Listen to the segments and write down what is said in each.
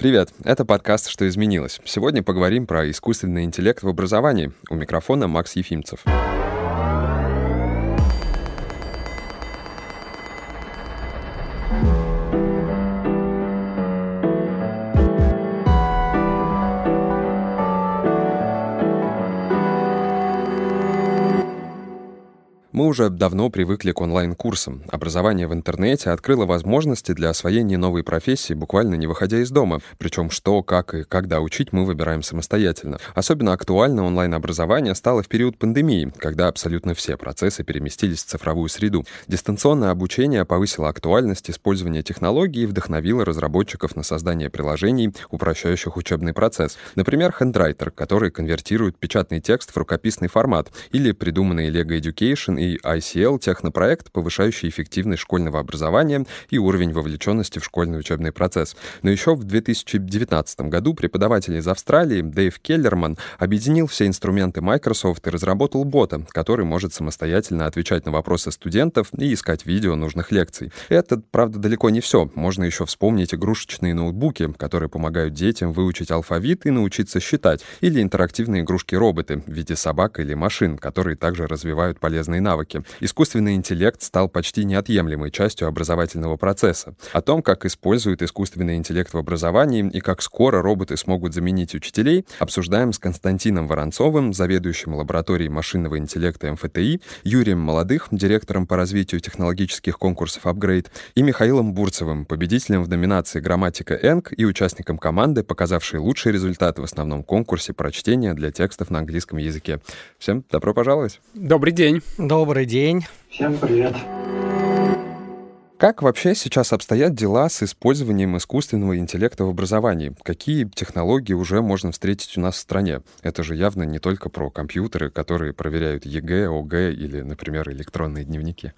Привет, это подкаст «Что изменилось?». Сегодня поговорим про искусственный интеллект в образовании. У микрофона Макс Ефимцев. Мы уже давно привыкли к онлайн-курсам. Образование в интернете открыло возможности для освоения новой профессии, буквально не выходя из дома. Причем что, как и когда учить мы выбираем самостоятельно. Особенно актуально онлайн-образование стало в период пандемии, когда абсолютно все процессы переместились в цифровую среду. Дистанционное обучение повысило актуальность использования технологий и вдохновило разработчиков на создание приложений, упрощающих учебный процесс. Например, HandWriter, который конвертирует печатный текст в рукописный формат, или придуманный Lego Education и ICL — технопроект, повышающий эффективность школьного образования и уровень вовлеченности в школьный учебный процесс. Но еще в 2019 году преподаватель из Австралии Дэйв Келлерман объединил все инструменты Microsoft и разработал бота, который может самостоятельно отвечать на вопросы студентов и искать видео нужных лекций. Это, правда, далеко не все. Можно еще вспомнить игрушечные ноутбуки, которые помогают детям выучить алфавит и научиться считать, или интерактивные игрушки-роботы в виде собак или машин, которые также развивают полезные навыки навыки. Искусственный интеллект стал почти неотъемлемой частью образовательного процесса. О том, как используют искусственный интеллект в образовании и как скоро роботы смогут заменить учителей, обсуждаем с Константином Воронцовым, заведующим лабораторией машинного интеллекта МФТИ, Юрием Молодых, директором по развитию технологических конкурсов Upgrade, и Михаилом Бурцевым, победителем в номинации «Грамматика Энг» и участником команды, показавшей лучшие результаты в основном конкурсе прочтения для текстов на английском языке. Всем добро пожаловать! Добрый день! Добрый день. Всем привет. Как вообще сейчас обстоят дела с использованием искусственного интеллекта в образовании? Какие технологии уже можно встретить у нас в стране? Это же явно не только про компьютеры, которые проверяют ЕГЭ, ОГЭ или, например, электронные дневники.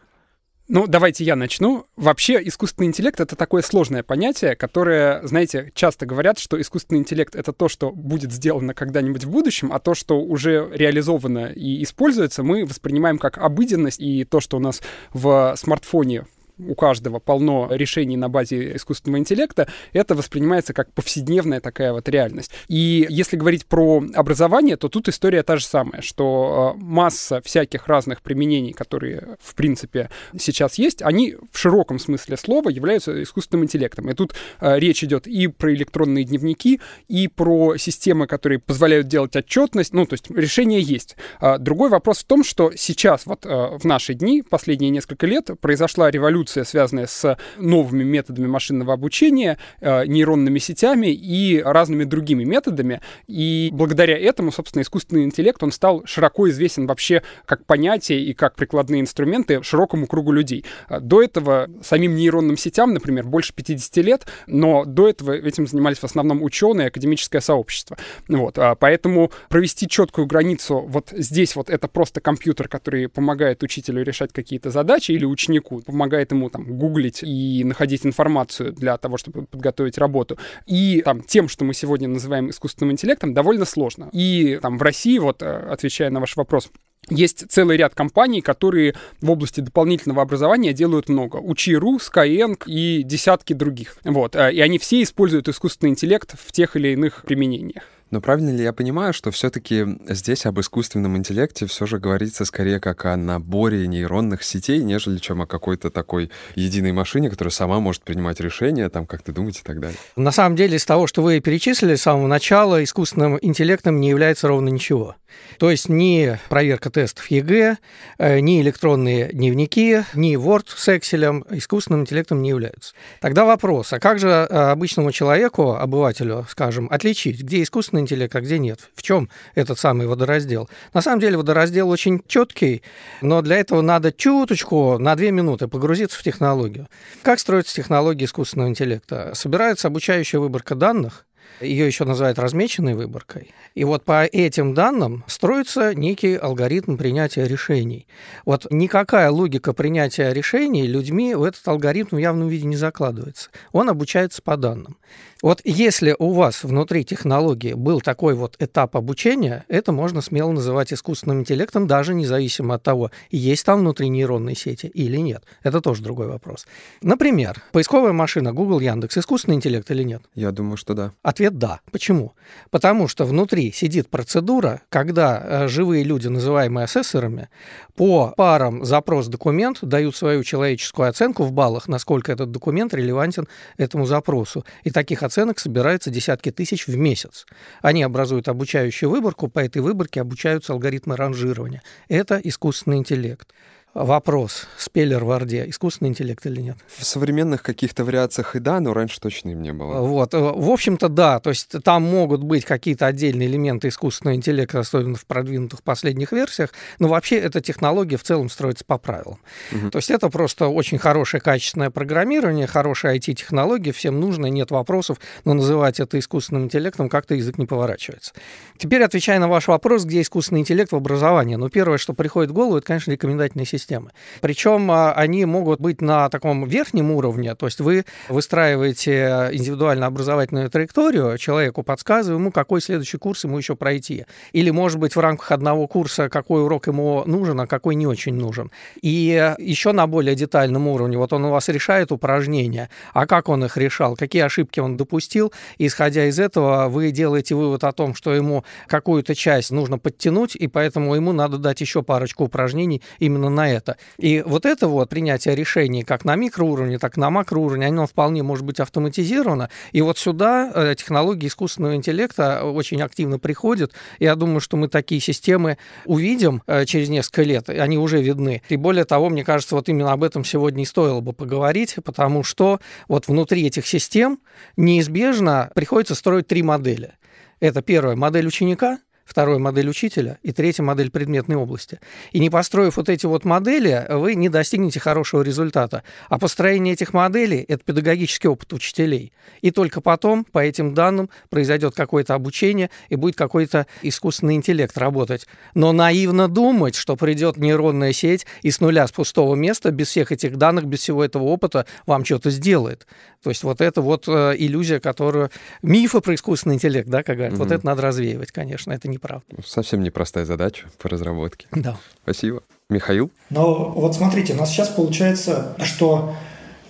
Ну, давайте я начну. Вообще, искусственный интеллект — это такое сложное понятие, которое, знаете, часто говорят, что искусственный интеллект — это то, что будет сделано когда-нибудь в будущем, а то, что уже реализовано и используется, мы воспринимаем как обыденность, и то, что у нас в смартфоне у каждого полно решений на базе искусственного интеллекта, это воспринимается как повседневная такая вот реальность. И если говорить про образование, то тут история та же самая, что э, масса всяких разных применений, которые, в принципе, сейчас есть, они в широком смысле слова являются искусственным интеллектом. И тут э, речь идет и про электронные дневники, и про системы, которые позволяют делать отчетность. Ну, то есть решение есть. А другой вопрос в том, что сейчас, вот э, в наши дни, последние несколько лет, произошла революция революция, связанная с новыми методами машинного обучения, э, нейронными сетями и разными другими методами. И благодаря этому, собственно, искусственный интеллект, он стал широко известен вообще как понятие и как прикладные инструменты широкому кругу людей. Э, до этого самим нейронным сетям, например, больше 50 лет, но до этого этим занимались в основном ученые, академическое сообщество. Вот, а поэтому провести четкую границу вот здесь вот это просто компьютер, который помогает учителю решать какие-то задачи или ученику помогает ему там гуглить и находить информацию для того, чтобы подготовить работу. И там тем, что мы сегодня называем искусственным интеллектом, довольно сложно. И там в России, вот э, отвечая на ваш вопрос, есть целый ряд компаний, которые в области дополнительного образования делают много. Учи.ру, Skyeng и десятки других. Вот. Э, и они все используют искусственный интеллект в тех или иных применениях. Но правильно ли я понимаю, что все-таки здесь об искусственном интеллекте все же говорится скорее как о наборе нейронных сетей, нежели чем о какой-то такой единой машине, которая сама может принимать решения, там, как ты думаете и так далее? На самом деле, из того, что вы перечислили с самого начала, искусственным интеллектом не является ровно ничего. То есть ни проверка тестов ЕГЭ, э, ни электронные дневники, ни Word с Excel искусственным интеллектом не являются. Тогда вопрос, а как же э, обычному человеку, обывателю, скажем, отличить, где искусственный интеллект, а где нет. В чем этот самый водораздел? На самом деле водораздел очень четкий, но для этого надо чуточку на две минуты погрузиться в технологию. Как строится технология искусственного интеллекта? Собирается обучающая выборка данных, ее еще называют размеченной выборкой. И вот по этим данным строится некий алгоритм принятия решений. Вот никакая логика принятия решений людьми в этот алгоритм в явном виде не закладывается. Он обучается по данным. Вот если у вас внутри технологии был такой вот этап обучения, это можно смело называть искусственным интеллектом, даже независимо от того, есть там внутри нейронные сети или нет. Это тоже другой вопрос. Например, поисковая машина Google, Яндекс, искусственный интеллект или нет? Я думаю, что да. Ответ да. Почему? Потому что внутри сидит процедура, когда э, живые люди, называемые асессорами, по парам запрос-документ дают свою человеческую оценку в баллах, насколько этот документ релевантен этому запросу. И таких оценок собирается десятки тысяч в месяц. Они образуют обучающую выборку, по этой выборке обучаются алгоритмы ранжирования. Это искусственный интеллект. Вопрос. Спеллер в Орде искусственный интеллект или нет? В современных каких-то вариациях и да, но раньше точно им не было. Вот. В общем-то, да. То есть там могут быть какие-то отдельные элементы искусственного интеллекта, особенно в продвинутых последних версиях, но вообще эта технология в целом строится по правилам. Угу. То есть это просто очень хорошее качественное программирование, хорошая IT-технология, всем нужно, нет вопросов, но называть это искусственным интеллектом как-то язык не поворачивается. Теперь отвечая на ваш вопрос, где искусственный интеллект в образовании. Ну, первое, что приходит в голову, это, конечно, рекомендательная система системы. Причем а, они могут быть на таком верхнем уровне, то есть вы выстраиваете индивидуально образовательную траекторию, человеку подсказывая ему, какой следующий курс ему еще пройти. Или, может быть, в рамках одного курса, какой урок ему нужен, а какой не очень нужен. И еще на более детальном уровне, вот он у вас решает упражнения, а как он их решал, какие ошибки он допустил, и, исходя из этого, вы делаете вывод о том, что ему какую-то часть нужно подтянуть, и поэтому ему надо дать еще парочку упражнений именно на это. И вот это вот принятие решений как на микроуровне, так и на макроуровне, оно вполне может быть автоматизировано. И вот сюда э, технологии искусственного интеллекта очень активно приходят. Я думаю, что мы такие системы увидим э, через несколько лет, они уже видны. И более того, мне кажется, вот именно об этом сегодня и стоило бы поговорить, потому что вот внутри этих систем неизбежно приходится строить три модели. Это первая модель ученика – второй модель учителя и третья модель предметной области. И не построив вот эти вот модели, вы не достигнете хорошего результата. А построение этих моделей – это педагогический опыт учителей. И только потом по этим данным произойдет какое-то обучение и будет какой-то искусственный интеллект работать. Но наивно думать, что придет нейронная сеть и с нуля, с пустого места, без всех этих данных, без всего этого опыта вам что-то сделает. То есть вот это вот э, иллюзия, которую... Мифы про искусственный интеллект, да, как говорят. Mm-hmm. Вот это надо развеивать, конечно, это неправда. Совсем непростая задача по разработке. Да. Спасибо. Михаил? Ну, вот смотрите, у нас сейчас получается, что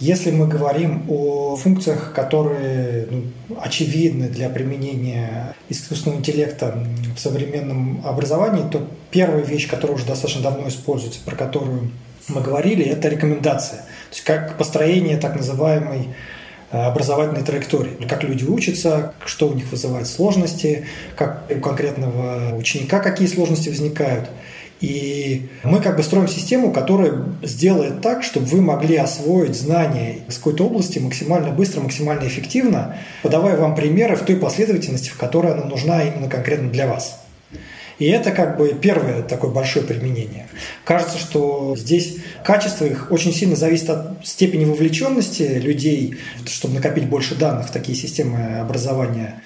если мы говорим о функциях, которые ну, очевидны для применения искусственного интеллекта в современном образовании, то первая вещь, которая уже достаточно давно используется, про которую мы говорили, это рекомендация. То есть как построение так называемой образовательной траектории. Как люди учатся, что у них вызывает сложности, как у конкретного ученика какие сложности возникают. И мы как бы строим систему, которая сделает так, чтобы вы могли освоить знания из какой-то области максимально быстро, максимально эффективно, подавая вам примеры в той последовательности, в которой она нужна именно конкретно для вас. И это как бы первое такое большое применение. Кажется, что здесь качество их очень сильно зависит от степени вовлеченности людей, чтобы накопить больше данных в такие системы образования,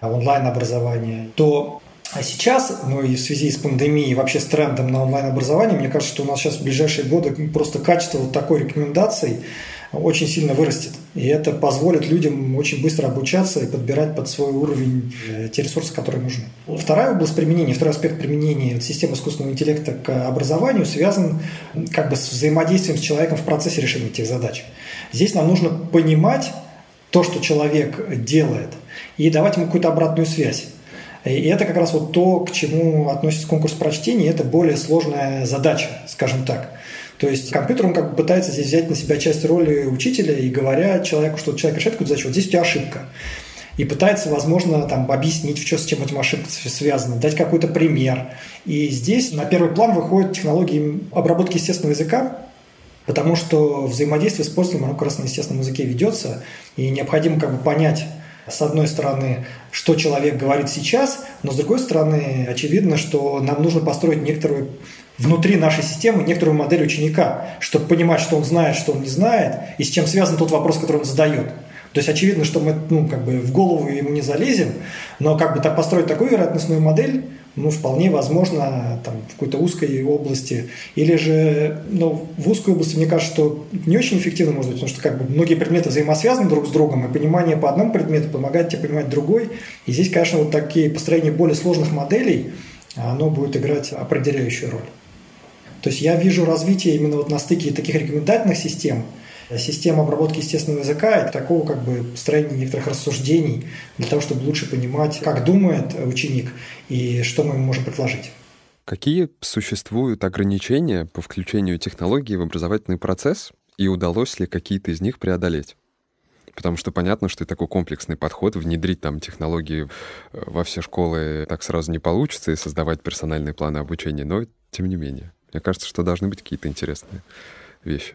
онлайн-образования, то а сейчас, ну и в связи с пандемией, вообще с трендом на онлайн-образование, мне кажется, что у нас сейчас в ближайшие годы просто качество вот такой рекомендаций очень сильно вырастет. И это позволит людям очень быстро обучаться и подбирать под свой уровень э, те ресурсы, которые нужны. Вторая область применения, второй аспект применения системы искусственного интеллекта к образованию связан как бы с взаимодействием с человеком в процессе решения этих задач. Здесь нам нужно понимать то, что человек делает, и давать ему какую-то обратную связь. И это как раз вот то, к чему относится конкурс прочтения, это более сложная задача, скажем так. То есть компьютер, он как бы пытается здесь взять на себя часть роли учителя и говоря человеку, что человек решает какую-то задачу, вот здесь у тебя ошибка. И пытается, возможно, там, объяснить, что с чем этим ошибка связана, дать какой-то пример. И здесь на первый план выходят технологии обработки естественного языка, потому что взаимодействие с пользователем, оно как раз на естественном языке ведется, и необходимо как бы понять, с одной стороны, что человек говорит сейчас, но с другой стороны, очевидно, что нам нужно построить некоторую внутри нашей системы некоторую модель ученика, чтобы понимать, что он знает, что он не знает, и с чем связан тот вопрос, который он задает. То есть очевидно, что мы ну, как бы в голову ему не залезем, но как бы так построить такую вероятностную модель, ну, вполне возможно, там, в какой-то узкой области. Или же, ну, в узкой области, мне кажется, что не очень эффективно может быть, потому что как бы многие предметы взаимосвязаны друг с другом, и понимание по одному предмету помогает тебе понимать другой. И здесь, конечно, вот такие построения более сложных моделей, оно будет играть определяющую роль. То есть я вижу развитие именно вот на стыке таких рекомендательных систем – система обработки естественного языка и такого как бы строения некоторых рассуждений для того, чтобы лучше понимать, как думает ученик и что мы ему можем предложить. Какие существуют ограничения по включению технологий в образовательный процесс и удалось ли какие-то из них преодолеть? Потому что понятно, что такой комплексный подход, внедрить там технологии э, во все школы так сразу не получится и создавать персональные планы обучения, но тем не менее. Мне кажется, что должны быть какие-то интересные вещи.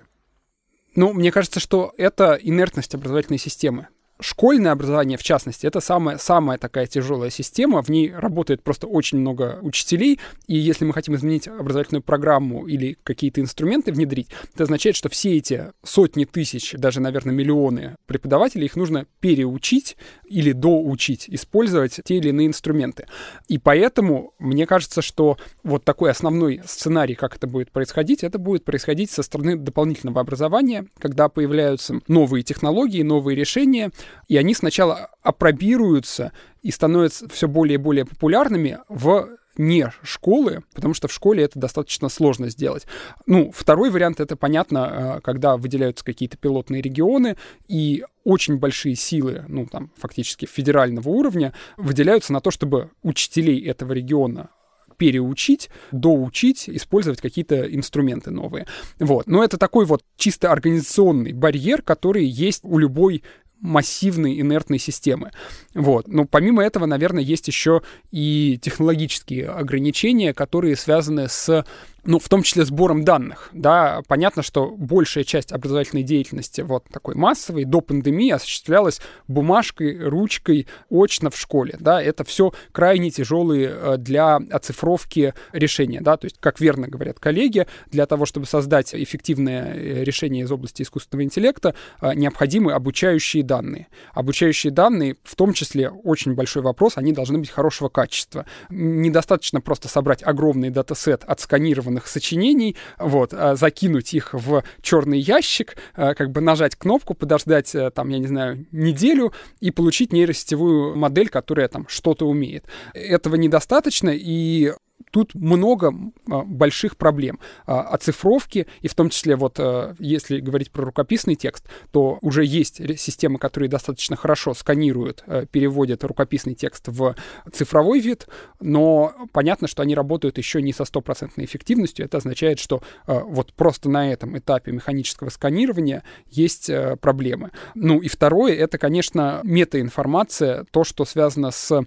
Ну, мне кажется, что это инертность образовательной системы школьное образование, в частности, это самая, самая такая тяжелая система. В ней работает просто очень много учителей. И если мы хотим изменить образовательную программу или какие-то инструменты внедрить, это означает, что все эти сотни тысяч, даже, наверное, миллионы преподавателей, их нужно переучить или доучить, использовать те или иные инструменты. И поэтому мне кажется, что вот такой основной сценарий, как это будет происходить, это будет происходить со стороны дополнительного образования, когда появляются новые технологии, новые решения, и они сначала апробируются и становятся все более и более популярными в не школы, потому что в школе это достаточно сложно сделать. Ну, второй вариант это понятно, э, когда выделяются какие-то пилотные регионы и очень большие силы, ну, там, фактически федерального уровня, выделяются на то, чтобы учителей этого региона переучить, доучить, использовать какие-то инструменты новые. Вот. Но это такой вот чисто организационный барьер, который есть у любой массивной инертной системы. Вот. Но помимо этого, наверное, есть еще и технологические ограничения, которые связаны с ну, в том числе сбором данных, да, понятно, что большая часть образовательной деятельности вот такой массовой до пандемии осуществлялась бумажкой, ручкой, очно в школе, да, это все крайне тяжелые э, для оцифровки решения, да, то есть, как верно говорят коллеги, для того, чтобы создать эффективное э, решение из области искусственного интеллекта, э, необходимы обучающие данные. Обучающие данные, в том числе, очень большой вопрос, они должны быть хорошего качества. Недостаточно просто собрать огромный датасет, отсканированный собранных сочинений, вот, а, закинуть их в черный ящик, а, как бы нажать кнопку, подождать, э, там, я не знаю, неделю и получить нейросетевую модель, которая там что-то умеет. Этого недостаточно, и тут много а, больших проблем а, оцифровки, и в том числе вот а, если говорить про рукописный текст, то уже есть системы, которые достаточно хорошо сканируют, переводят рукописный текст в цифровой вид, но понятно, что они работают еще не со стопроцентной эффективностью. Это означает, что вот просто на этом этапе механического сканирования есть проблемы. Ну и второе, это, конечно, метаинформация, то, что связано с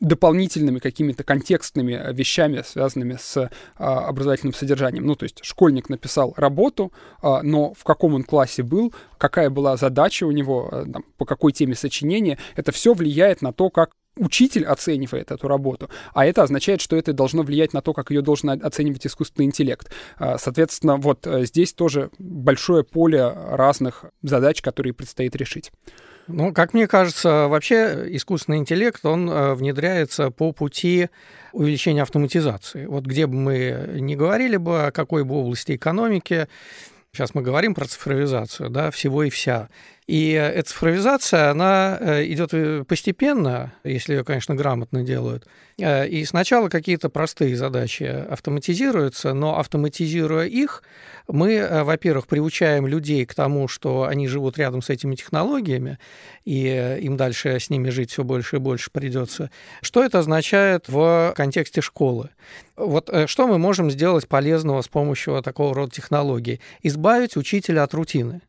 дополнительными какими-то контекстными э, вещами, связанными с а, образовательным содержанием. Ну, то есть школьник написал работу, а, но в каком он классе был, какая была задача у него, а, там, по какой теме сочинения, это все влияет на то, как учитель оценивает эту работу, а это означает, что это должно влиять на то, как ее должен оценивать искусственный интеллект. Соответственно, вот здесь тоже большое поле разных задач, которые предстоит решить. Ну, как мне кажется, вообще искусственный интеллект, он э, внедряется по пути увеличения автоматизации. Вот где бы мы ни говорили бы, о какой бы области экономики, сейчас мы говорим про цифровизацию, да, всего и вся. И эта цифровизация, она э, идет э, постепенно, если ее, конечно, грамотно делают. Э, и сначала какие-то простые задачи автоматизируются, но автоматизируя их, мы, во-первых, приучаем людей к тому, что они живут рядом с этими технологиями, и им дальше с ними жить все больше и больше придется. Что это означает в контексте школы? Вот что мы можем сделать полезного с помощью такого рода технологий? Избавить учителя от рутины.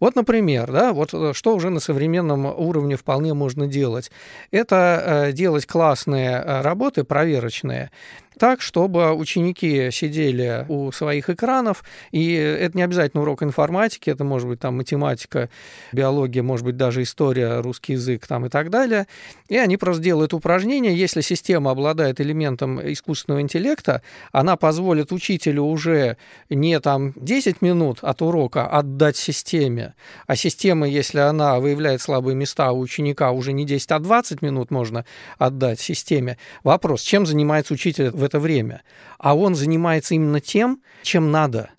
Вот, например, да, вот э, что уже на современном уровне вполне можно делать. Это э, делать классные э, работы проверочные так, чтобы ученики сидели у своих экранов, и это не обязательно урок информатики, это может быть там математика, биология, может быть даже история, русский язык там и так далее, и они просто делают упражнения, если система обладает элементом искусственного интеллекта, она позволит учителю уже не там 10 минут от урока отдать системе, а система, если она выявляет слабые места у ученика, уже не 10, а 20 минут можно отдать системе. Вопрос, чем занимается учитель в это время? А он занимается именно тем, чем надо.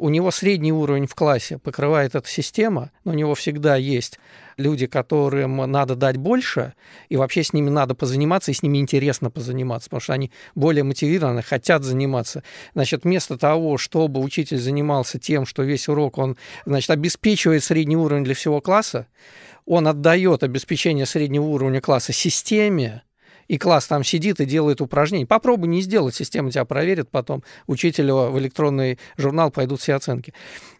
У него средний уровень в классе покрывает эта система, но у него всегда есть люди, которым надо дать больше, и вообще с ними надо позаниматься, и с ними интересно позаниматься, потому что они более мотивированы, хотят заниматься. Значит, вместо того, чтобы учитель занимался тем, что весь урок он, значит, обеспечивает средний уровень для всего класса, он отдает обеспечение среднего уровня класса системе, и класс там сидит и делает упражнения. Попробуй не сделать, система тебя проверит потом. Учителю в электронный журнал пойдут все оценки.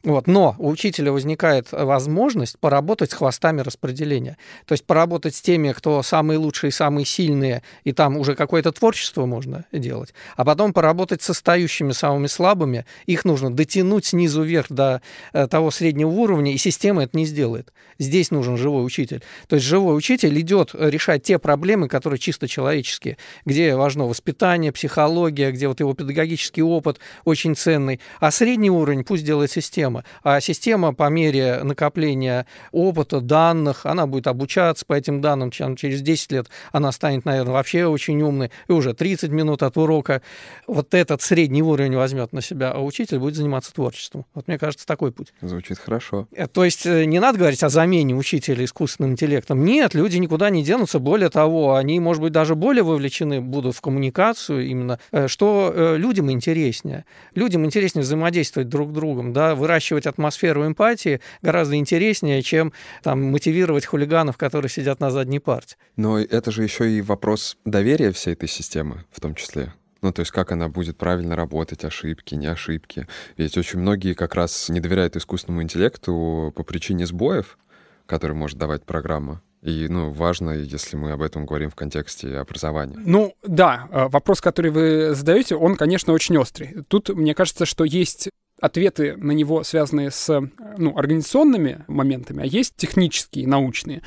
Вот. Но у учителя возникает возможность поработать с хвостами распределения. То есть поработать с теми, кто самые лучшие, самые сильные, и там уже какое-то творчество можно делать. А потом поработать с остающими самыми слабыми. Их нужно дотянуть снизу вверх до э, того среднего уровня, и система это не сделает. Здесь нужен живой учитель. То есть живой учитель идет решать те проблемы, которые чисто человеческие, где важно воспитание, психология, где вот его педагогический опыт очень ценный. А средний уровень пусть делает система. А система по мере накопления опыта, данных, она будет обучаться по этим данным. Через 10 лет она станет, наверное, вообще очень умной. И уже 30 минут от урока вот этот средний уровень возьмет на себя, а учитель будет заниматься творчеством. Вот мне кажется, такой путь. Звучит хорошо. Э, то есть э, не надо говорить о замене учителя искусственным интеллектом. Нет, люди никуда не денутся. Более того, они, может быть, даже более вовлечены будут в коммуникацию именно, э, что людям интереснее. Людям интереснее взаимодействовать друг с другом, да, выращивать атмосферу эмпатии гораздо интереснее, чем там, мотивировать хулиганов, которые сидят на задней парте. Но это же еще и вопрос доверия всей этой системы в том числе. Ну, то есть как она будет правильно работать, ошибки, не ошибки. Ведь очень многие как раз не доверяют искусственному интеллекту по причине сбоев, которые может давать программа. И, ну, важно, если мы об этом говорим в контексте образования. Ну, да, э, вопрос, который вы задаете, он, конечно, очень острый. Тут, мне кажется, что есть ответы на него, связанные с ну, организационными моментами, а есть технические, научные.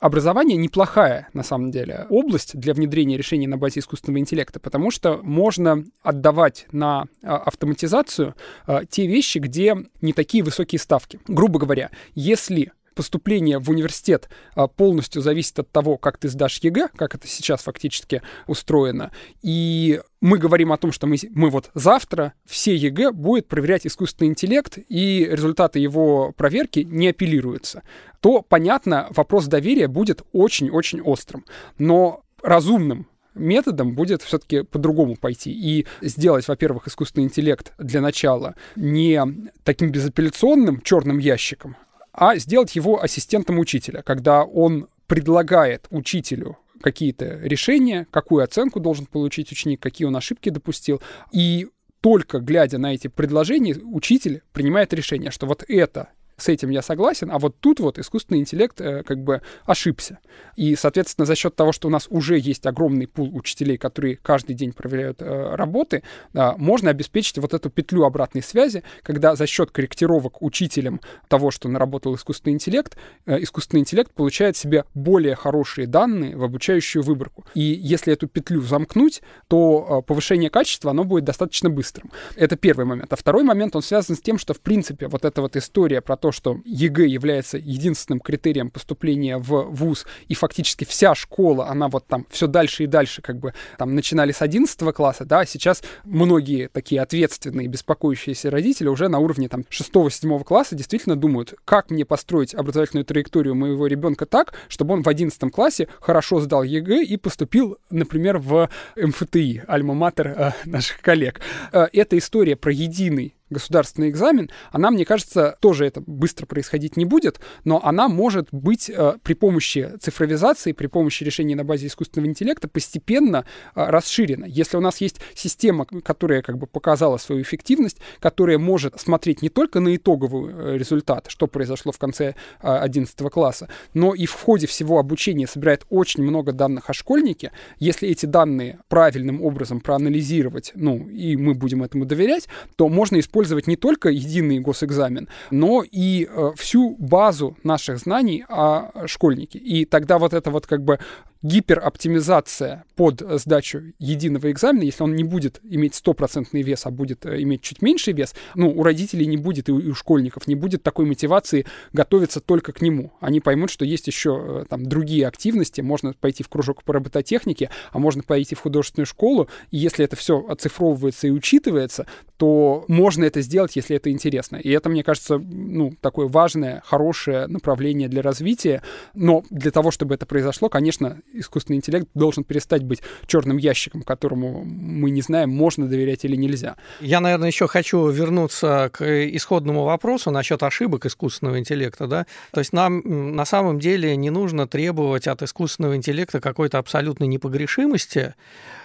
Образование неплохая, на самом деле, область для внедрения решений на базе искусственного интеллекта, потому что можно отдавать на а, автоматизацию а, те вещи, где не такие высокие ставки. Грубо говоря, если поступление в университет а, полностью зависит от того, как ты сдашь ЕГЭ, как это сейчас фактически устроено. И мы говорим о том, что мы, мы вот завтра все ЕГЭ будет проверять искусственный интеллект, и результаты его проверки не апеллируются, то, понятно, вопрос доверия будет очень-очень острым. Но разумным методом будет все-таки по-другому пойти. И сделать, во-первых, искусственный интеллект для начала не таким безапелляционным черным ящиком, а сделать его ассистентом учителя, когда он предлагает учителю какие-то решения, какую оценку должен получить ученик, какие он ошибки допустил. И только глядя на эти предложения, учитель принимает решение, что вот это с этим я согласен, а вот тут вот искусственный интеллект э, как бы ошибся. И, соответственно, за счет того, что у нас уже есть огромный пул учителей, которые каждый день проверяют э, работы, э, можно обеспечить вот эту петлю обратной связи, когда за счет корректировок учителем того, что наработал искусственный интеллект, э, искусственный интеллект получает себе более хорошие данные в обучающую выборку. И если эту петлю замкнуть, то э, повышение качества, оно будет достаточно быстрым. Это первый момент. А второй момент, он связан с тем, что, в принципе, вот эта вот история про то, то, что ЕГЭ является единственным критерием поступления в ВУЗ, и фактически вся школа, она вот там все дальше и дальше, как бы там начинали с 11 класса, да, а сейчас многие такие ответственные, беспокоящиеся родители уже на уровне там 6-7 класса действительно думают, как мне построить образовательную траекторию моего ребенка так, чтобы он в 11 классе хорошо сдал ЕГЭ и поступил, например, в МФТИ, альма-матер э, наших коллег. Э, эта история про единый государственный экзамен, она, мне кажется, тоже это быстро происходить не будет, но она может быть э, при помощи цифровизации, при помощи решений на базе искусственного интеллекта постепенно э, расширена. Если у нас есть система, которая как бы показала свою эффективность, которая может смотреть не только на итоговый э, результат, что произошло в конце э, 11 класса, но и в ходе всего обучения собирает очень много данных о школьнике, если эти данные правильным образом проанализировать, ну, и мы будем этому доверять, то можно использовать не только единый госэкзамен, но и э, всю базу наших знаний о школьнике. И тогда вот это вот как бы гипероптимизация под сдачу единого экзамена, если он не будет иметь стопроцентный вес, а будет э, иметь чуть меньший вес, ну, у родителей не будет и у, школьников не будет такой мотивации готовиться только к нему. Они поймут, что есть еще э, там другие активности, можно пойти в кружок по робототехнике, а можно пойти в художественную школу, и если это все оцифровывается и учитывается, то можно это сделать, если это интересно. И это, мне кажется, ну, такое важное, хорошее направление для развития, но для того, чтобы это произошло, конечно, искусственный интеллект должен перестать быть черным ящиком, которому мы не знаем, можно доверять или нельзя. Я, наверное, еще хочу вернуться к исходному вопросу насчет ошибок искусственного интеллекта. Да? То есть нам на самом деле не нужно требовать от искусственного интеллекта какой-то абсолютной непогрешимости,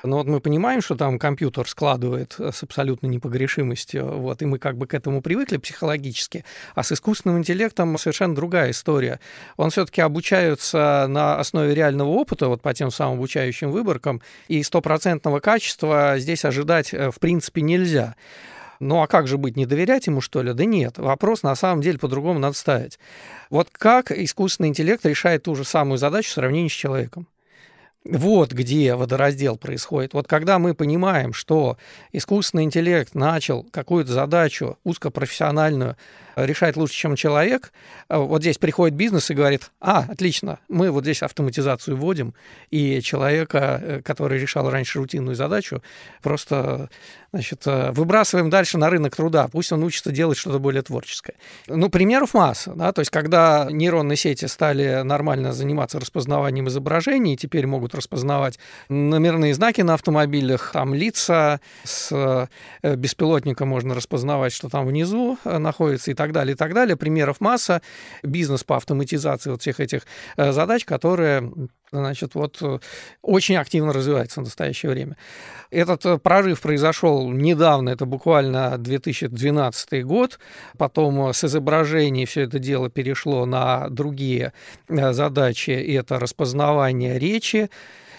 но вот мы понимаем, что там компьютер складывает с абсолютной непогрешимостью, вот, и мы как бы к этому привыкли психологически. А с искусственным интеллектом совершенно другая история. Он все-таки обучается на основе реального опыта, вот по тем самым обучающим выборкам, и стопроцентного качества здесь ожидать э, в принципе нельзя. Ну а как же быть, не доверять ему, что ли? Да нет, вопрос на самом деле по-другому надо ставить. Вот как искусственный интеллект решает ту же самую задачу в сравнении с человеком? Вот где водораздел происходит. Вот когда мы понимаем, что искусственный интеллект начал какую-то задачу узкопрофессиональную решать лучше, чем человек, э, вот здесь приходит бизнес и говорит, а, отлично, мы вот здесь автоматизацию вводим, и человека, э, который решал раньше рутинную задачу, просто значит, э, выбрасываем дальше на рынок труда, пусть он учится делать что-то более творческое. Ну, примеров масса, да, то есть когда нейронные сети стали нормально заниматься распознаванием изображений, теперь могут распознавать номерные знаки на автомобилях, там лица, с беспилотника можно распознавать, что там внизу находится и так далее, и так далее. Примеров масса. Бизнес по автоматизации вот всех этих э, задач, которые значит, вот э, очень активно развивается в настоящее время. Этот э, прорыв произошел недавно, это буквально 2012 год. Потом с изображений все это дело перешло на другие задачи. Это распознавание речи,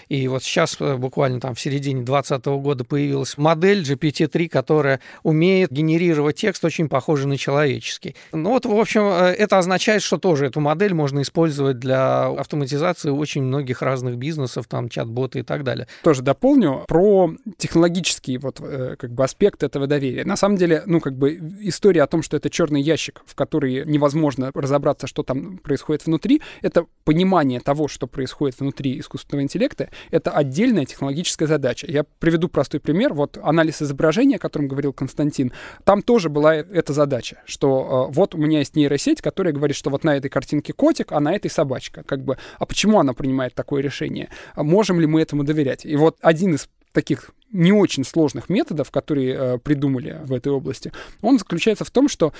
и вот сейчас, э, буквально там в середине 2020 года, появилась модель GPT-3, которая умеет генерировать текст очень похожий на человеческий. Ну вот, в общем, э, это означает, что тоже эту модель можно использовать для автоматизации очень многих разных бизнесов, там чат-боты и так далее. Тоже дополню про технологический вот э, как бы аспект этого доверия. На самом деле, ну как бы история о том, что это черный ящик, в который невозможно разобраться, что там происходит внутри, это понимание того, что происходит внутри искусственного интеллекта, это отдельная технологическая задача. Я приведу простой пример. Вот анализ изображения, о котором говорил Константин, там тоже была эта задача, что э, вот у меня есть нейросеть, которая говорит, что вот на этой картинке котик, а на этой собачка. Как бы, а почему она принимает такое решение? А можем ли мы этому доверять? И вот один из таких не очень сложных методов, которые э, придумали в этой области, он заключается в том, что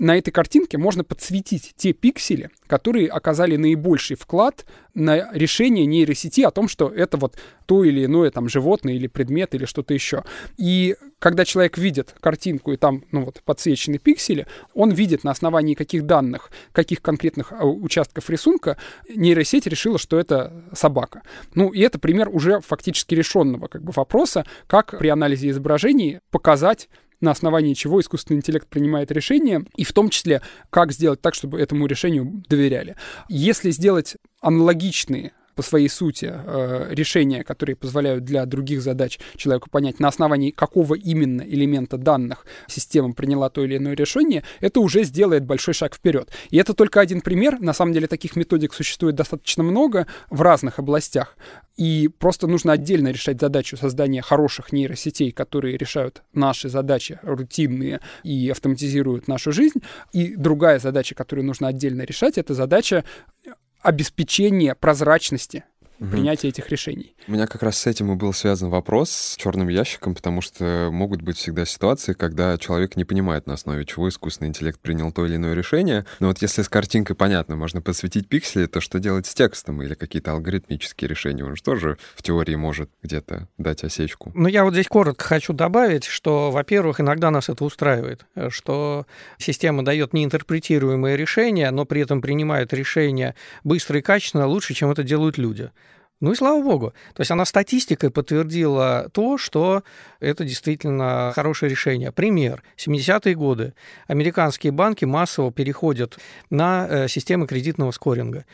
на этой картинке можно подсветить те пиксели, которые оказали наибольший вклад на решение нейросети о том, что это вот то или иное там животное или предмет или что-то еще. И когда человек видит картинку и там, ну вот, подсвечены пиксели, он видит на основании каких данных, каких конкретных а, участков рисунка нейросеть решила, что это собака. Ну и это пример уже фактически решенного как бы вопроса, как при анализе изображений показать на основании чего искусственный интеллект принимает решение, и в том числе, как сделать так, чтобы этому решению доверяли. Если сделать аналогичные по своей сути э, решения, которые позволяют для других задач человеку понять, на основании какого именно элемента данных система приняла то или иное решение, это уже сделает большой шаг вперед. И это только один пример. На самом деле таких методик существует достаточно много в разных областях. И просто нужно отдельно решать задачу создания хороших нейросетей, которые решают наши задачи рутинные и автоматизируют нашу жизнь. И другая задача, которую нужно отдельно решать, это задача обеспечение прозрачности угу. принятия этих решений. У меня как раз с этим и был связан вопрос с черным ящиком, потому что могут быть всегда ситуации, когда человек не понимает, на основе чего искусственный интеллект принял то или иное решение. Но вот если с картинкой понятно, можно подсветить пиксели, то что делать с текстом или какие-то алгоритмические решения? Он же тоже в теории может где-то дать осечку. Ну, я вот здесь коротко хочу добавить, что, во-первых, иногда нас это устраивает, что система дает неинтерпретируемые решения, но при этом принимает решения быстро и качественно лучше, чем это делают люди. Ну и слава богу. То есть она статистикой подтвердила то, что это действительно хорошее решение. Пример. 70-е годы. Американские банки массово переходят на э, системы кредитного скоринга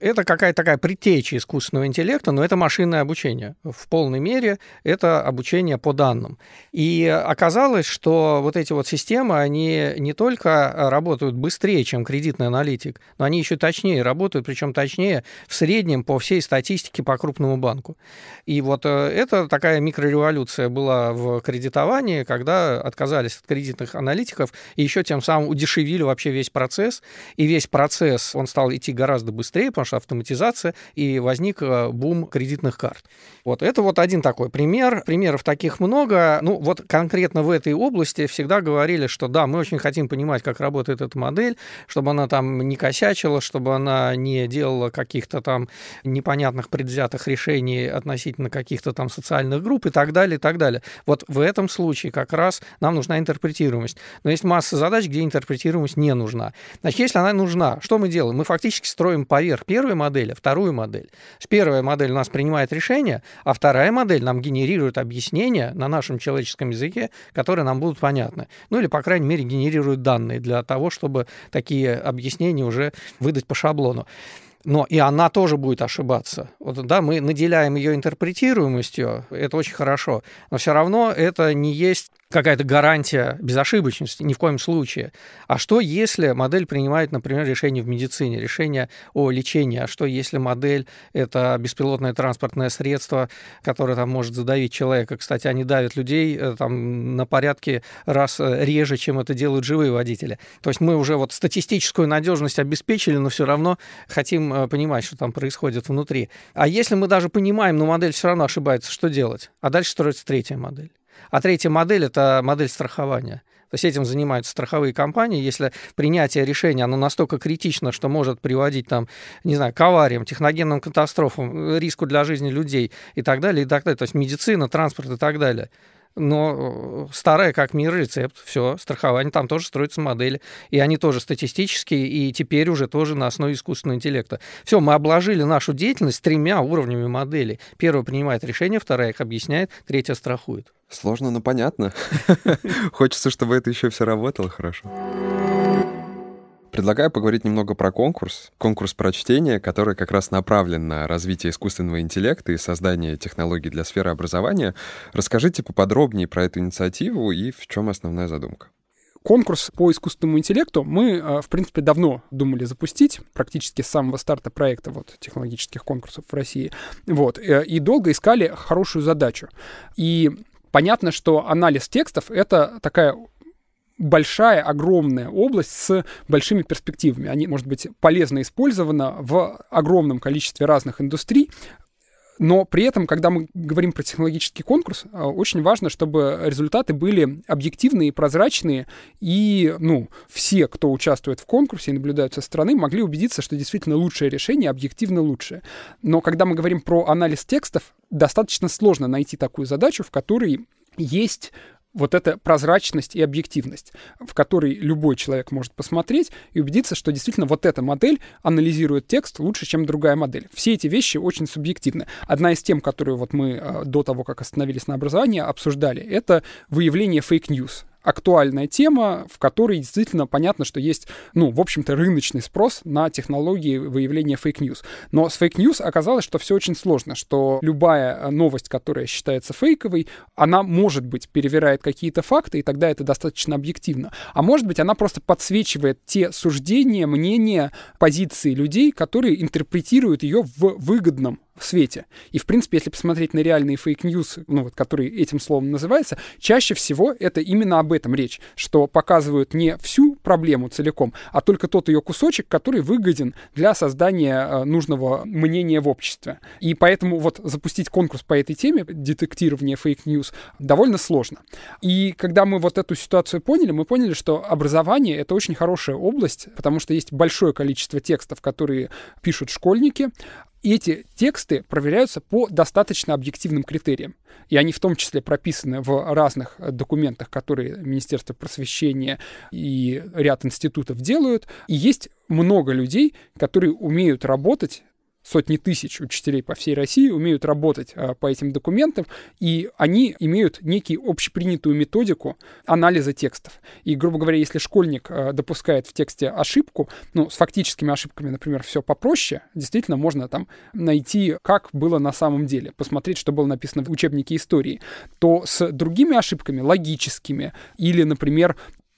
это какая-то такая предтеча искусственного интеллекта, но это машинное обучение. В полной мере это обучение по данным. И оказалось, что вот эти вот системы, они не только работают быстрее, чем кредитный аналитик, но они еще точнее работают, причем точнее в среднем по всей статистике по крупному банку. И вот э, это такая микрореволюция была в кредитовании, когда отказались от кредитных аналитиков и еще тем самым удешевили вообще весь процесс. И весь процесс, он стал идти гораздо быстрее, потому что автоматизация, и возник э, бум кредитных карт. Вот это вот один такой пример. Примеров таких много. Ну, вот конкретно в этой области всегда говорили, что да, мы очень хотим понимать, как работает эта модель, чтобы она там не косячила, чтобы она не делала каких-то там непонятных предвзятых решений относительно каких-то там социальных групп и так далее, и так далее. Вот в этом случае как раз нам нужна интерпретируемость. Но есть масса задач, где интерпретируемость не нужна. Значит, если она нужна, что мы делаем? Мы фактически строим поверх первой модели, вторую модель. С первой модель у нас принимает решение, а вторая модель нам генерирует объяснения на нашем человеческом языке, которые нам будут понятны. Ну или, по крайней мере, генерирует данные для того, чтобы такие объяснения уже выдать по шаблону. Но и она тоже будет ошибаться. Вот, да, мы наделяем ее интерпретируемостью, это очень хорошо, но все равно это не есть какая-то гарантия безошибочности, ни в коем случае. А что, если модель принимает, например, решение в медицине, решение о лечении? А что, если модель — это беспилотное транспортное средство, которое там может задавить человека? Кстати, они давят людей э, там на порядке раз э, реже, чем это делают живые водители. То есть мы уже вот статистическую надежность обеспечили, но все равно хотим э, понимать, что там происходит внутри. А если мы даже понимаем, но модель все равно ошибается, что делать? А дальше строится третья модель. А третья модель – это модель страхования. То есть этим занимаются страховые компании. Если принятие решения, оно настолько критично, что может приводить там, не знаю, к авариям, техногенным катастрофам, риску для жизни людей и так далее, и так далее. То есть медицина, транспорт и так далее но э, старая как мир рецепт, все, страхование, там тоже строятся модели, и они тоже статистические, и теперь уже тоже на основе искусственного интеллекта. Все, мы обложили нашу деятельность тремя уровнями моделей. Первая принимает решение, вторая их объясняет, третья страхует. Сложно, но понятно. Хочется, чтобы это еще все работало хорошо. Предлагаю поговорить немного про конкурс. Конкурс прочтения, который как раз направлен на развитие искусственного интеллекта и создание технологий для сферы образования. Расскажите поподробнее про эту инициативу и в чем основная задумка. Конкурс по искусственному интеллекту мы, э, в принципе, давно думали запустить, практически с самого старта проекта вот, технологических конкурсов в России. Вот, э, и долго искали хорошую задачу. И понятно, что анализ текстов — это такая большая, огромная область с большими перспективами. Они, может быть, полезно использованы в огромном количестве разных индустрий, но при этом, когда мы говорим про технологический конкурс, а, очень важно, чтобы результаты были объективные, прозрачные, и ну, все, кто участвует в конкурсе и наблюдают со стороны, могли убедиться, что действительно лучшее решение объективно лучшее. Но когда мы говорим про анализ текстов, достаточно сложно найти такую задачу, в которой есть вот эта прозрачность и объективность, в которой любой человек может посмотреть и убедиться, что действительно вот эта модель анализирует текст лучше, чем другая модель. Все эти вещи очень субъективны. Одна из тем, которую вот мы э, до того, как остановились на образовании, обсуждали, это выявление fake news актуальная тема, в которой действительно понятно, что есть, ну, в общем-то, рыночный спрос на технологии выявления fake news. Но с fake news оказалось, что все очень сложно, что любая новость, которая считается фейковой, она, может быть, перевирает какие-то факты, и тогда это достаточно объективно. А может быть, она просто подсвечивает те суждения, мнения, позиции людей, которые интерпретируют ее в выгодном в свете. И, в принципе, если посмотреть на реальные fake news, ну, вот, которые этим словом называются, чаще всего это именно об этом речь, что показывают не всю проблему целиком, а только тот ее кусочек, который выгоден для создания э, нужного мнения в обществе. И поэтому вот запустить конкурс по этой теме, детектирование fake news, довольно сложно. И когда мы вот эту ситуацию поняли, мы поняли, что образование — это очень хорошая область, потому что есть большое количество текстов, которые пишут школьники, и эти тексты проверяются по достаточно объективным критериям. И они в том числе прописаны в разных документах, которые Министерство просвещения и ряд институтов делают. И есть много людей, которые умеют работать сотни тысяч учителей по всей России умеют работать а, по этим документам, и они имеют некий общепринятую методику анализа текстов. И, грубо говоря, если школьник а, допускает в тексте ошибку, ну, с фактическими ошибками, например, все попроще, действительно можно там найти, как было на самом деле, посмотреть, что было написано в учебнике истории, то с другими ошибками, логическими, или, например,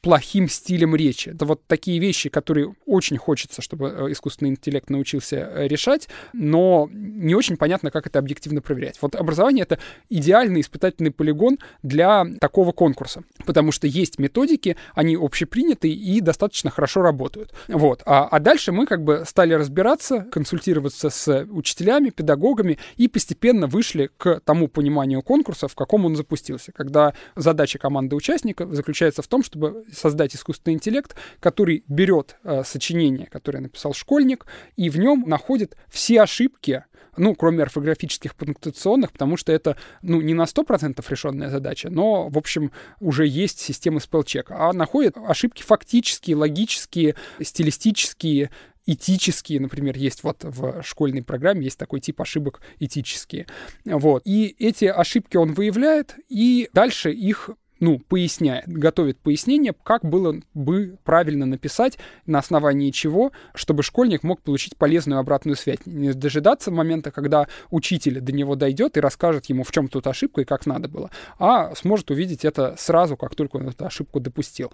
плохим стилем речи. Это вот такие вещи, которые очень хочется, чтобы э, искусственный интеллект научился э, решать, но не очень понятно, как это объективно проверять. Вот образование — это идеальный испытательный полигон для такого конкурса, потому что есть методики, они общепринятые и достаточно хорошо работают. Вот. А, а дальше мы как бы стали разбираться, консультироваться с учителями, педагогами и постепенно вышли к тому пониманию конкурса, в каком он запустился, когда задача команды участников заключается в том, чтобы создать искусственный интеллект, который берет э, сочинение, которое написал школьник, и в нем находит все ошибки, ну, кроме орфографических пунктуационных, потому что это, ну, не на 100% решенная задача, но, в общем, уже есть система спелчека, а находит ошибки фактические, логические, стилистические, этические, например, есть вот в школьной программе, есть такой тип ошибок этические. Вот. И эти ошибки он выявляет, и дальше их ну, поясняет, готовит пояснение, как было бы правильно написать, на основании чего, чтобы школьник мог получить полезную обратную связь. Не дожидаться момента, когда учитель до него дойдет и расскажет ему, в чем тут ошибка и как надо было, а сможет увидеть это сразу, как только он эту ошибку допустил.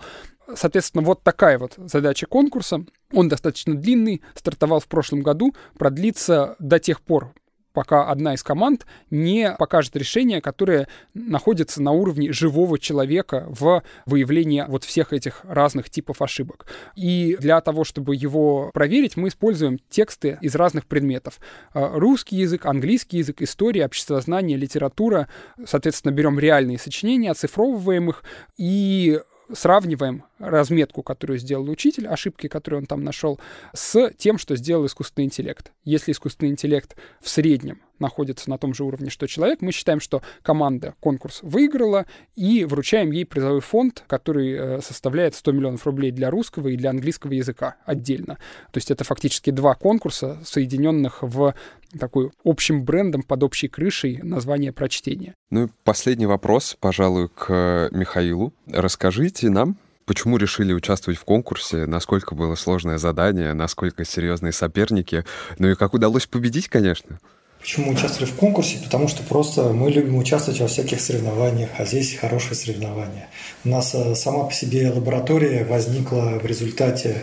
Соответственно, вот такая вот задача конкурса. Он достаточно длинный, стартовал в прошлом году, продлится до тех пор, пока одна из команд не покажет решение, которое находится на уровне живого человека в выявлении вот всех этих разных типов ошибок. И для того, чтобы его проверить, мы используем тексты из разных предметов. А, русский язык, английский язык, история, обществознание, литература. Соответственно, берем реальные сочинения, оцифровываем их и сравниваем разметку, которую сделал учитель, ошибки, которые он там нашел, с тем, что сделал искусственный интеллект. Если искусственный интеллект в среднем находится на том же уровне, что человек, мы считаем, что команда конкурс выиграла и вручаем ей призовой фонд, который э, составляет 100 миллионов рублей для русского и для английского языка отдельно. То есть это фактически два конкурса, соединенных в такой общим брендом под общей крышей название прочтения. Ну и последний вопрос, пожалуй, к Михаилу. Расскажите нам, почему решили участвовать в конкурсе, насколько было сложное задание, насколько серьезные соперники, ну и как удалось победить, конечно. Почему участвовали в конкурсе? Потому что просто мы любим участвовать во всяких соревнованиях, а здесь хорошее соревнование. У нас э, сама по себе лаборатория возникла в результате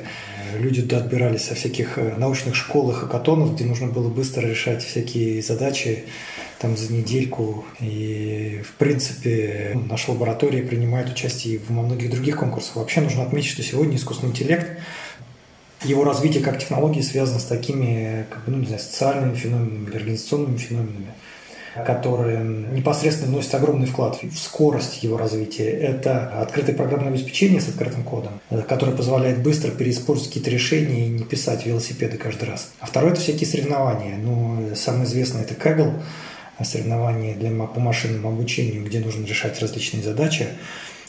э, люди туда отбирались со всяких э, научных школ и хакатонов, где нужно было быстро решать всякие задачи там за недельку. И, в принципе, наша лаборатория принимает участие во многих других конкурсах. Вообще нужно отметить, что сегодня искусственный интеллект его развитие как технологии связано с такими, как бы, ну, не знаю, социальными феноменами или организационными феноменами, которые непосредственно вносят огромный вклад в скорость его развития. Это открытое программное обеспечение с открытым кодом, которое позволяет быстро переиспользовать какие-то решения и не писать велосипеды каждый раз. А второе – это всякие соревнования. Ну, самое известное – это Kaggle, соревнования для, по машинному обучению, где нужно решать различные задачи.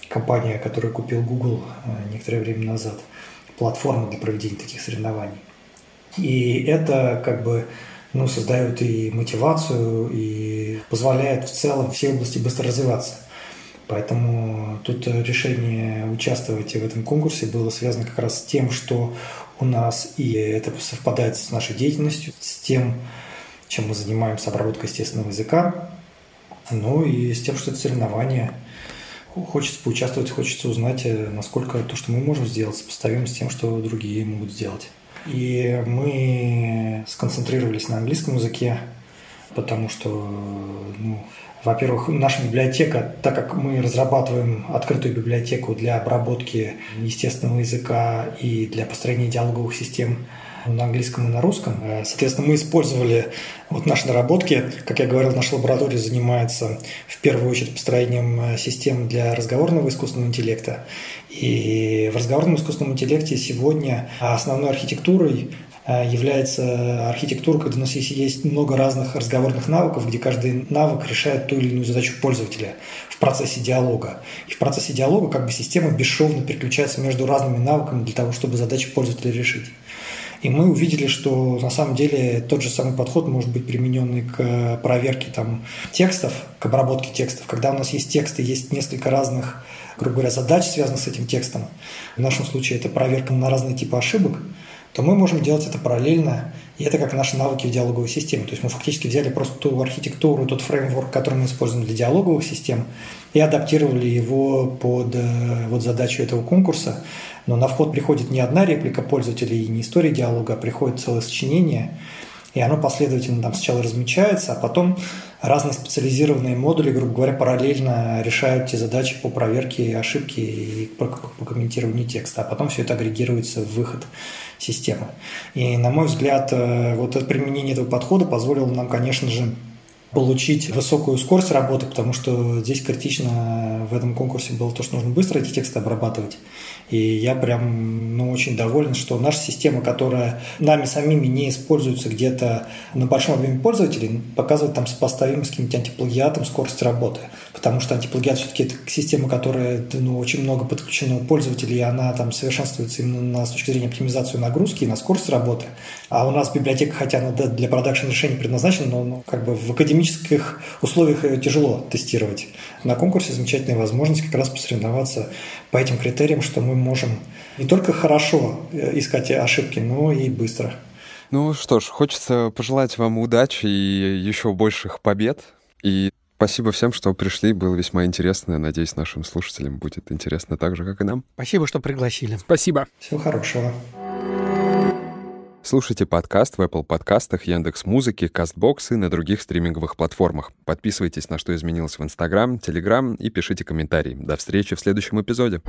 Компания, которую купил Google э, некоторое время назад – платформа для проведения таких соревнований. И это как бы ну, создает и мотивацию, и позволяет в целом все области быстро развиваться. Поэтому тут решение участвовать в этом конкурсе было связано как раз с тем, что у нас и это совпадает с нашей деятельностью, с тем, чем мы занимаемся обработкой естественного языка, ну и с тем, что это соревнование – Хочется поучаствовать, хочется узнать, э, насколько то, что мы можем сделать, сопоставимо с тем, что другие могут сделать. И мы сконцентрировались на английском языке. потому что, ну, во-первых, наша библиотека, так как мы разрабатываем открытую библиотеку для обработки естественного языка и для построения диалоговых систем на английском и на русском. Э, соответственно, мы использовали вот наши наработки. Как я говорил, наша лаборатория занимается в первую очередь построением э, систем для разговорного искусственного интеллекта. И в разговорном искусственном интеллекте сегодня основной архитектурой э, является архитектура, когда у нас есть, много разных разговорных навыков, где каждый навык решает ту или иную задачу пользователя в процессе диалога. И в процессе диалога как бы система бесшовно переключается между разными навыками для того, чтобы задачи пользователя решить. И мы увидели, что на самом деле тот же самый подход может быть примененный к проверке там, текстов, к обработке текстов. Когда у нас есть тексты, есть несколько разных, грубо говоря, задач, связанных с этим текстом. В нашем случае это проверка на разные типы ошибок то мы можем делать это параллельно, и это как наши навыки в диалоговой системе. То есть мы фактически взяли просто ту архитектуру, тот фреймворк, который мы используем для диалоговых систем, и адаптировали его под э, вот задачу этого конкурса. Но на вход приходит не одна реплика пользователя и не история диалога, а приходит целое сочинение, и оно последовательно там сначала размечается, а потом разные специализированные модули, грубо говоря, параллельно решают те задачи по проверке ошибки и по, по комментированию текста, а потом все это агрегируется в выход системы. И, на мой взгляд, э, вот это применение этого подхода позволило нам, конечно же, получить высокую скорость работы, потому что здесь критично в этом конкурсе было то, что нужно быстро эти тексты обрабатывать. И я прям ну, очень доволен, что наша система, которая нами самими не используется где-то на большом объеме пользователей, показывает там сопоставимость с каким-нибудь антиплагиатом скорости работы. Потому что антиплагиат все-таки это система, которая ну, очень много подключена у пользователей, и она там совершенствуется именно на, с точки зрения оптимизации нагрузки и на скорость работы. А у нас библиотека, хотя она для продакшн решений предназначена, но ну, как бы в академических условиях ее тяжело тестировать. На конкурсе замечательная возможность как раз посоревноваться по этим критериям, что мы можем не только хорошо э, искать ошибки, но и быстро. Ну что ж, хочется пожелать вам удачи и еще больших побед. И спасибо всем, что пришли. Было весьма интересно. Надеюсь, нашим слушателям будет интересно так же, как и нам. Спасибо, что пригласили. Спасибо. Всего хорошего. Слушайте подкаст в Apple подкастах, Яндекс Музыки, Castbox и на других стриминговых платформах. Подписывайтесь на «Что изменилось» в Instagram, Telegram и пишите комментарии. До встречи в следующем эпизоде.